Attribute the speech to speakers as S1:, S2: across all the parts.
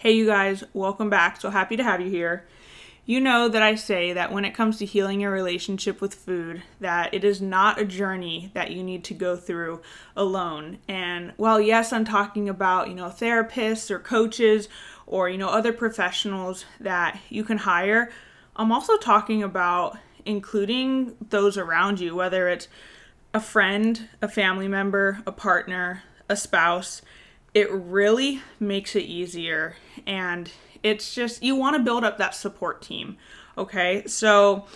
S1: Hey, you guys, welcome back. So happy to have you here. You know that I say that when it comes to healing your relationship with food, that it is not a journey that you need to go through alone. And while yes, I'm talking about, you know, therapists or coaches or, you know, other professionals that you can hire, I'm also talking about including those around you, whether it's a friend, a family member, a partner, a spouse it really makes it easier and it's just you want to build up that support team okay? So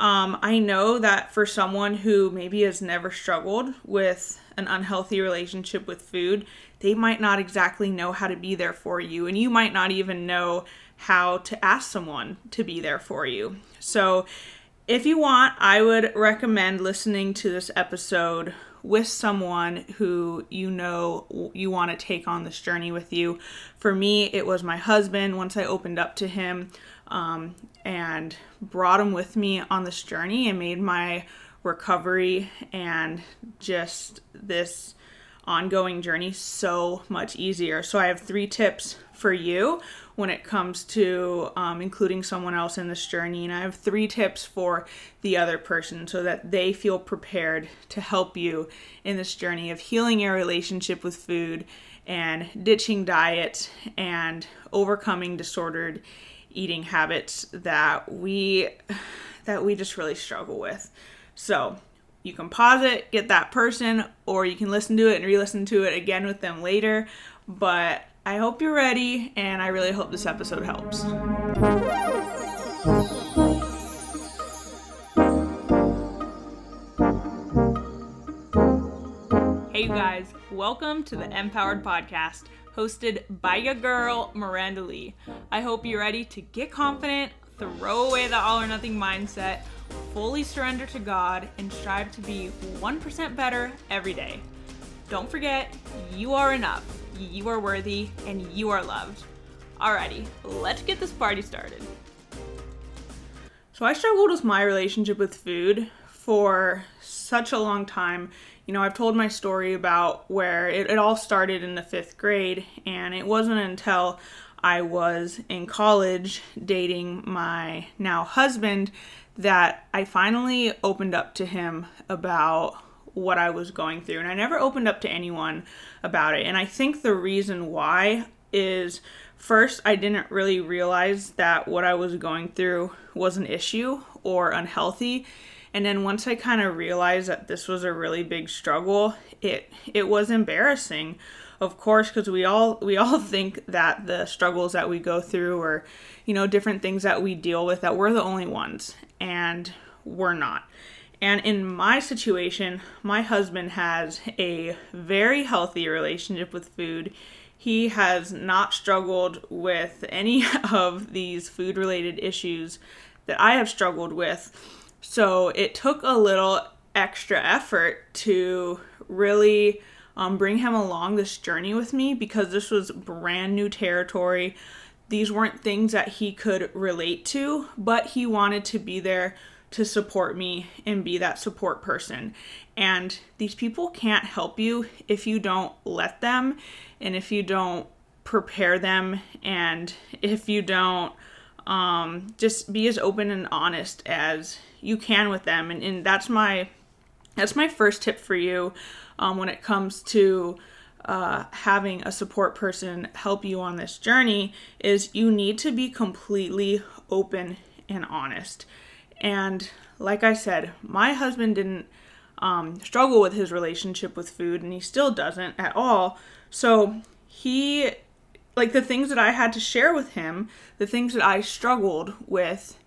S1: um, i know that for someone who maybe has never struggled with an unhealthy relationship with food they might not exactly know how to be there for you and you might not even know how to ask someone to be there for you. So if you want i would recommend listening to this episode with someone who you know you want to take on this journey with you. For me, it was my husband once I opened up to him um, and brought him with me on this journey and made my recovery and just this ongoing journey so much easier. So, I have three tips for you when it comes to um, including someone else in this journey. And I have three tips for the other person so that they feel prepared to help you in this journey of healing your relationship with food and ditching diets and overcoming disordered eating habits that we that we just really struggle with. So, you can pause it, get that person, or you can listen to it and re listen to it again with them later. But I hope you're ready, and I really hope this episode helps. Hey, you guys, welcome to the Empowered Podcast, hosted by your girl, Miranda Lee. I hope you're ready to get confident, throw away the all or nothing mindset, fully surrender to God, and strive to be 1% better every day. Don't forget, you are enough you are worthy, and you are loved. Alrighty, let's get this party started. So, I struggled with my relationship with food for such a long time. You know, I've told my story about where it, it all started in the fifth grade, and it wasn't until I was in college dating my now husband that I finally opened up to him about what I was going through. And I never opened up to anyone about it. And I think the reason why is first, I didn't really realize that what I was going through was an issue or unhealthy. And then once I kind of realized that this was a really big struggle, it it was embarrassing. Of course, because we all we all think that the struggles that we go through or you know different things that we deal with that we're the only ones and we're not. And in my situation, my husband has a very healthy relationship with food. He has not struggled with any of these food related issues that I have struggled with. So it took a little extra effort to really um, bring him along this journey with me because this was brand new territory. These weren't things that he could relate to, but he wanted to be there to support me and be that support person. And these people can't help you if you don't let them and if you don't prepare them and if you don't um, just be as open and honest as you can with them. And, and that's my that's my first tip for you um, when it comes to uh, having a support person help you on this journey is you need to be completely open and honest and like I said, my husband didn't um, struggle with his relationship with food, and he still doesn't at all. So he, like the things that I had to share with him, the things that I struggled with,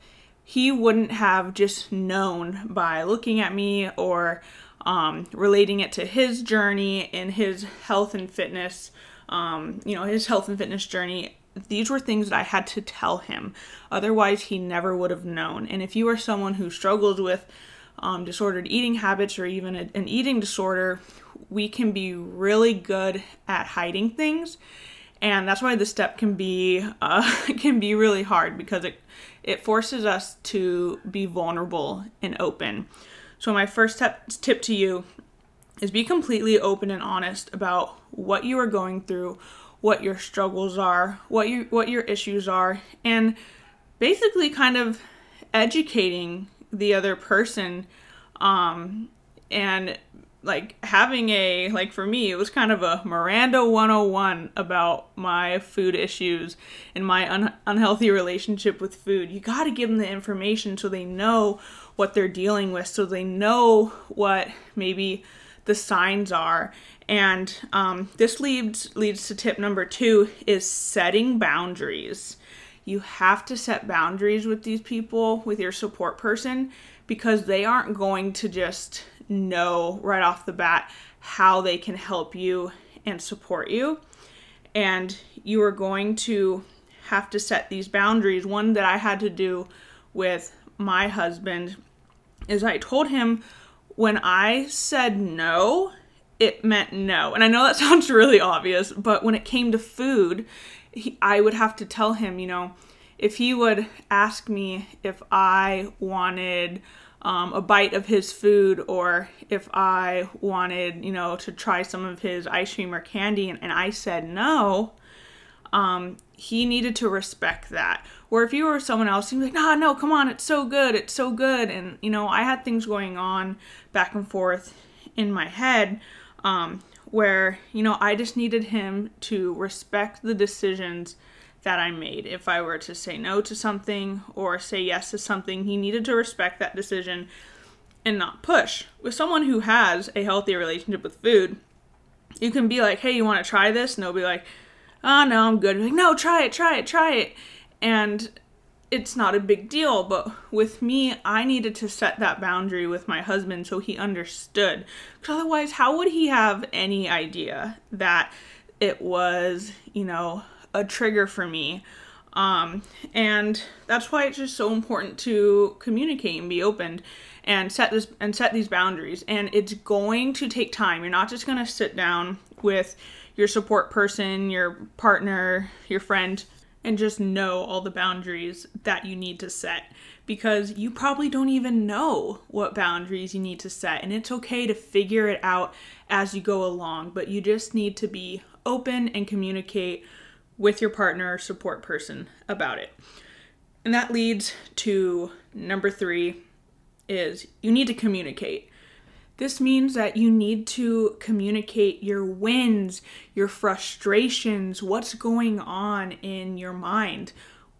S1: he wouldn't have just known by looking at me or um, relating it to his journey in his health and fitness, um, you know, his health and fitness journey these were things that I had to tell him. Otherwise, he never would have known. And if you are someone who struggles with um, disordered eating habits or even a, an eating disorder, we can be really good at hiding things. And that's why the step can be uh, can be really hard because it it forces us to be vulnerable and open. So my first tip, tip to you is be completely open and honest about what you are going through, what your struggles are, what you what your issues are, and basically kind of educating the other person um, and like having a like for me it was kind of a Miranda 101 about my food issues and my un- unhealthy relationship with food. You got to give them the information so they know what they're dealing with so they know what maybe the signs are and um, this leads leads to tip number two is setting boundaries you have to set boundaries with these people with your support person because they aren't going to just know right off the bat how they can help you and support you. And you are going to have to set these boundaries. One that I had to do with my husband is I told him when I said no, it meant no. And I know that sounds really obvious, but when it came to food, he, I would have to tell him, you know, if he would ask me if I wanted um, a bite of his food or if I wanted, you know, to try some of his ice cream or candy and, and I said no, um, he needed to respect that. Or if you were someone else, he'd be like, no, no, come on, it's so good, it's so good. And, you know, I had things going on back and forth in my head um, where, you know, I just needed him to respect the decisions that I made. If I were to say no to something or say yes to something, he needed to respect that decision and not push. With someone who has a healthy relationship with food, you can be like, hey, you want to try this? And they'll be like, oh, no, I'm good. Like, no, try it, try it, try it. And it's not a big deal. But with me, I needed to set that boundary with my husband so he understood. Because otherwise, how would he have any idea that it was, you know, a trigger for me. Um, and that's why it's just so important to communicate and be open and set this and set these boundaries. And it's going to take time. You're not just to sit down with your support person, your partner, your friend, and just know all the boundaries that you need to set because you probably don't even know what boundaries you need to set. And it's okay to figure it out as you go along, but you just need to be open and communicate with your partner or support person about it. And that leads to number 3 is you need to communicate. This means that you need to communicate your wins, your frustrations, what's going on in your mind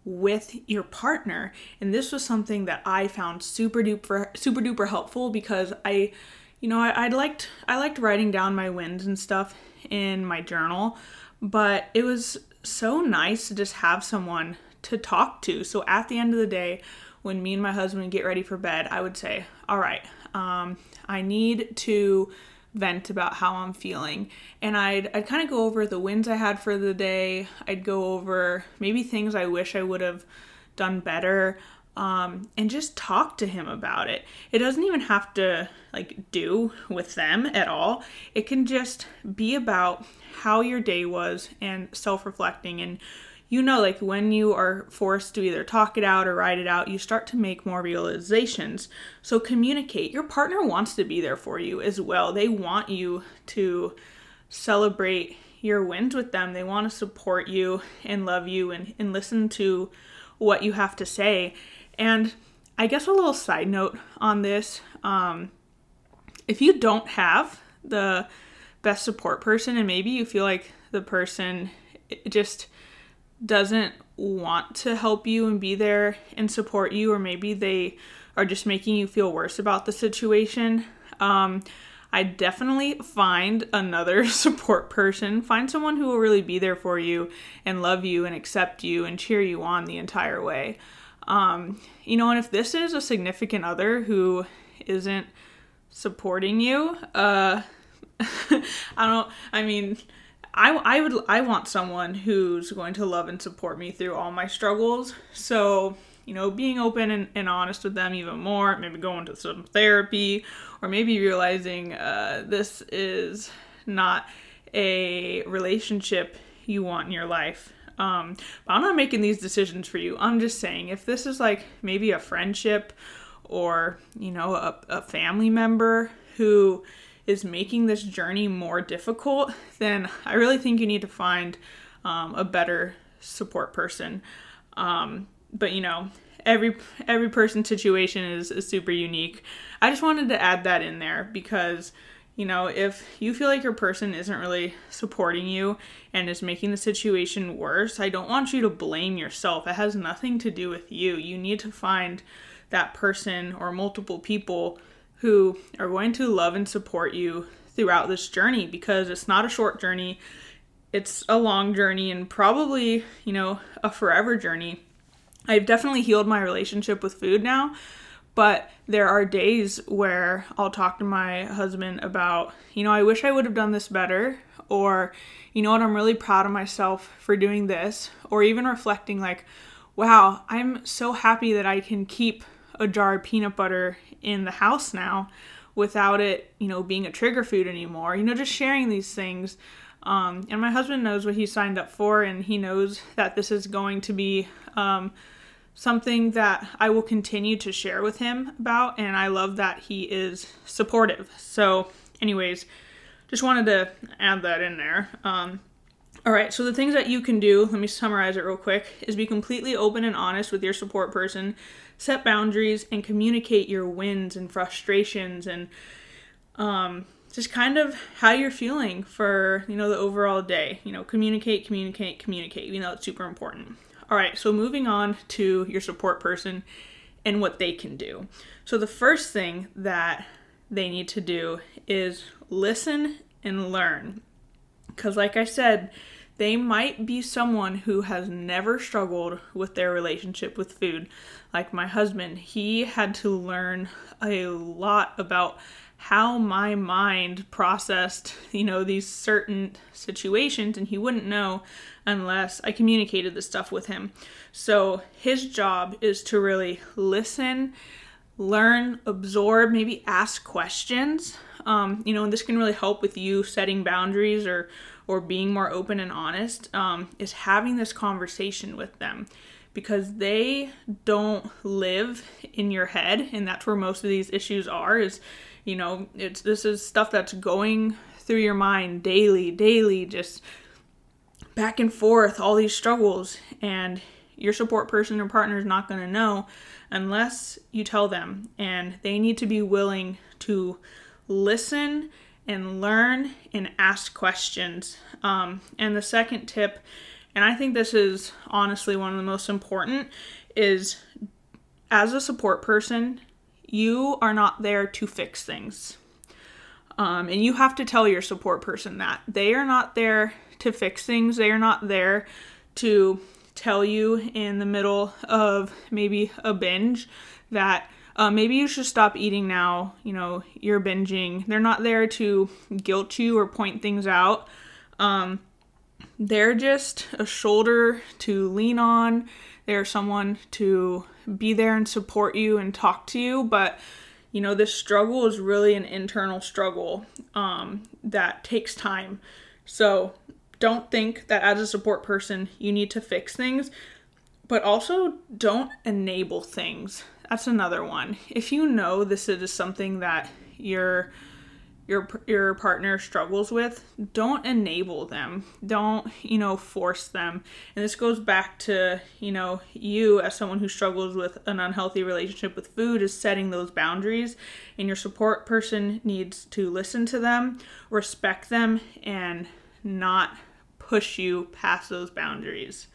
S1: with your partner. And this was something that I found super duper super duper helpful because I you know, I, I liked I liked writing down my wins and stuff in my journal, but it was so nice to just have someone to talk to. So at the end of the day, when me and my husband get ready for bed, I would say, All right, um, I need to vent about how I'm feeling. And I'd, I'd kind of go over the wins I had for the day. I'd go over maybe things I wish I would have done better. Um, and just talk to him about it. It doesn't even have to like do with them at all. It can just be about how your day was and self reflecting. And you know, like when you are forced to either talk it out or write it out, you start to make more realizations. So communicate. Your partner wants to be there for you as well. They want you to celebrate your wins with them. They want to support you and love you and, and listen to what you have to say. And I guess a little side note on this um, if you don't have the best support person and maybe you feel like the person just doesn't want to help you and be there and support you or maybe they are just making you feel worse about the situation um, i definitely find another support person find someone who will really be there for you and love you and accept you and cheer you on the entire way um, you know and if this is a significant other who isn't supporting you uh I don't I mean I, I would I want someone who's going to love and support me through all my struggles. So, you know, being open and, and honest with them even more, maybe going to some therapy, or maybe realizing uh, this is not a relationship you want in your life. Um, but I'm not making these decisions for you. I'm just saying if this is like maybe a friendship or, you know, a, a family member who is making this journey more difficult, then I really think you need to find um, a better support person. Um, but you know, every every person's situation is, is super unique. I just wanted to add that in there because you know, if you feel like your person isn't really supporting you and is making the situation worse, I don't want you to blame yourself. It has nothing to do with you. You need to find that person or multiple people who are going to love and support you throughout this journey because it's not a short journey. It's a long journey and probably, you know, a forever journey. I've definitely healed my relationship with food now but there are days where I'll talk to my husband about, you know, I wish I would have done this better, or, you know what, I'm really proud of myself for doing this, or even reflecting, like, wow, I'm so happy that I can keep a jar of peanut butter in the house now without it, you know, being a trigger food anymore. You know, just sharing these things. Um, and my husband knows what he signed up for, and he knows that this is going to be um, something that I will continue to share with him about, and I love that he is supportive. So, anyways, just wanted to add that in there. Um, all right, so the things that you can do, let me summarize it real quick, is be completely open and honest with your support person, set boundaries, and communicate your wins and frustrations and um, just kind of how you're feeling for you know the overall day. You know, communicate, communicate, communicate. You know, it's super important. All right, so moving on to your support person and what they can do. So, the first thing that they need to do is listen and learn. Because, like I said, they might be someone who has never struggled with their relationship with food. Like my husband, he had to learn a lot about how my mind processed, you know, these certain situations, and he wouldn't know unless I communicated this stuff with him. So his job is to really listen, learn, absorb, maybe ask questions. Um, you know, and this can really help with you setting boundaries or or being more open and honest. Um, is having this conversation with them because they don't live in your head, and that's where most of these issues are. Is you know, it's this is stuff that's going through your mind daily, daily, just back and forth, all these struggles, and your support person or partner is not going to know unless you tell them. And they need to be willing to listen and learn and ask questions. Um, and the second tip, and I think this is honestly one of the most important, is as a support person, you are not there to fix things. Um, and you have to tell your support person that. They are not there to fix things. They are not there to tell you in the middle of maybe a binge that uh, maybe you should stop eating now. You know, you're binging. They're not there to guilt you or point things out. Um, they're just a shoulder to lean on. They're someone to be there and support you and talk to you. But, you know, this struggle is really an internal struggle um, that takes time. So don't think that as a support person you need to fix things, but also don't enable things. That's another one. If you know this is something that your your your partner struggles with, don't enable them. Don't, you know, force them. And this goes back to, you know, you as someone who struggles with an unhealthy relationship with food is setting those boundaries and your support person needs to listen to them, respect them and not push you past those boundaries.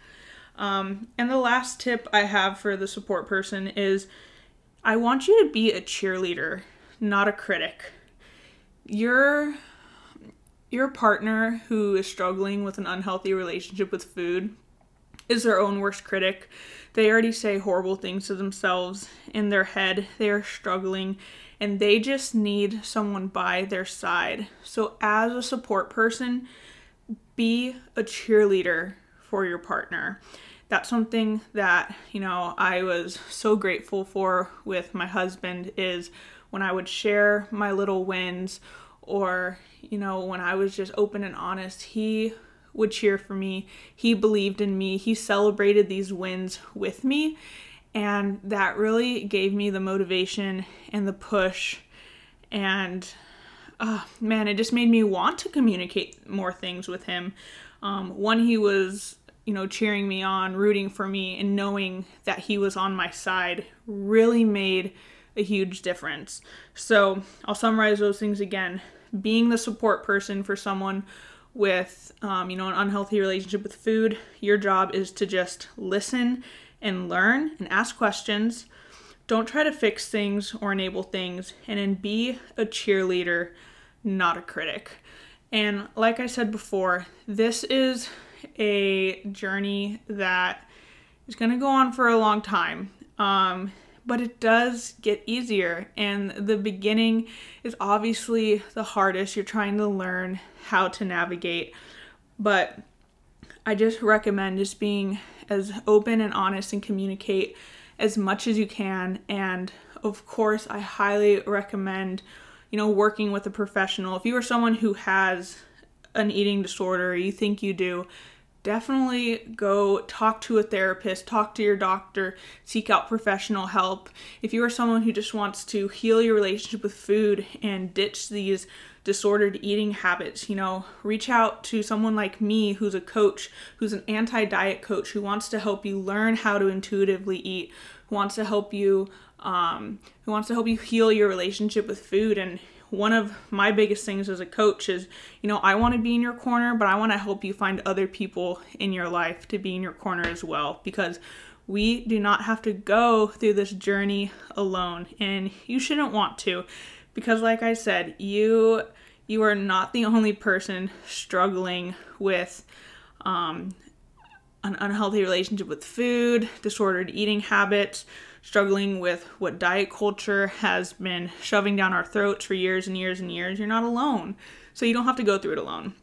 S1: Um, and the last tip I have for the support person is I want you to be a cheerleader, not a critic. Your your partner who is struggling with an unhealthy relationship with food is their own worst critic. They already say horrible things to themselves in their head. They are struggling and they just need someone by their side. So, as a support person, be a cheerleader for your partner. That's something that, you know, I was so grateful for with my husband is when I would share my little wins or, you know, when I was just open and honest, he would cheer for me. He believed in me. He celebrated these wins with me. And that really gave me the motivation and the push and uh, man, it just made me want to communicate more things with him. Um, one, he was, you know, cheering me on, rooting for me, and knowing that he was on my side really made a huge difference. So I'll summarize those things again. Being the support person for someone with, um, you know, an unhealthy relationship with food, your job is to just listen and learn and ask questions. Don't try to fix things or enable things, and then be a cheerleader, not a critic. And like I said before, this is a journey that is going to go on for a long time. Um, but it does get easier. And the beginning is obviously the hardest. You're trying to learn how to navigate. But I just recommend just being as open and honest and communicate as much as you can. And of course, I highly recommend, you know, working with a professional. If you are someone who has an eating disorder, you think you do, definitely go talk to a therapist, talk to your doctor, seek out professional help. If you are someone who just wants to heal your relationship with food and ditch these disordered eating habits, you know, reach out to someone like me who's a coach, who's an anti diet coach, who wants to help you learn how to intuitively eat, who wants to help you. Um, who wants to help you heal your relationship with food and one of my biggest things as a coach is, you know, I want to be in your corner, but I want to help you find other people in your life to be in your corner as well because we do not have to go through this journey alone and you shouldn't want to because like I said, you you are not the only person struggling with um, an unhealthy relationship with food, disordered eating habits, struggling with what diet culture has been shoving down our throats for years and years and years, you're not alone. So you don't have to go through it alone.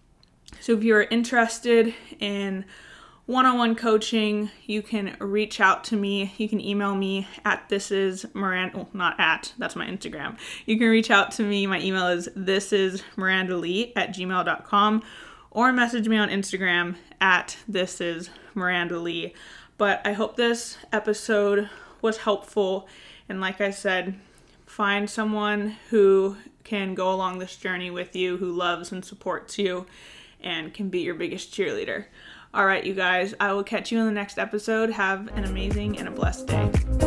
S1: So if you're interested in one-on-one coaching, you can reach out to me. You can email me at this is Miranda, well, not at, that's my Instagram. You can reach out to me. My email is this is Miranda Lee at gmail.com or message me on Instagram at this is Miranda Lee. But I hope this episode was helpful. And like I said, find someone who can go along this journey with you, who loves and supports you, and can be your biggest cheerleader. All right, you guys, I will catch you in the next episode. Have an amazing and a blessed day.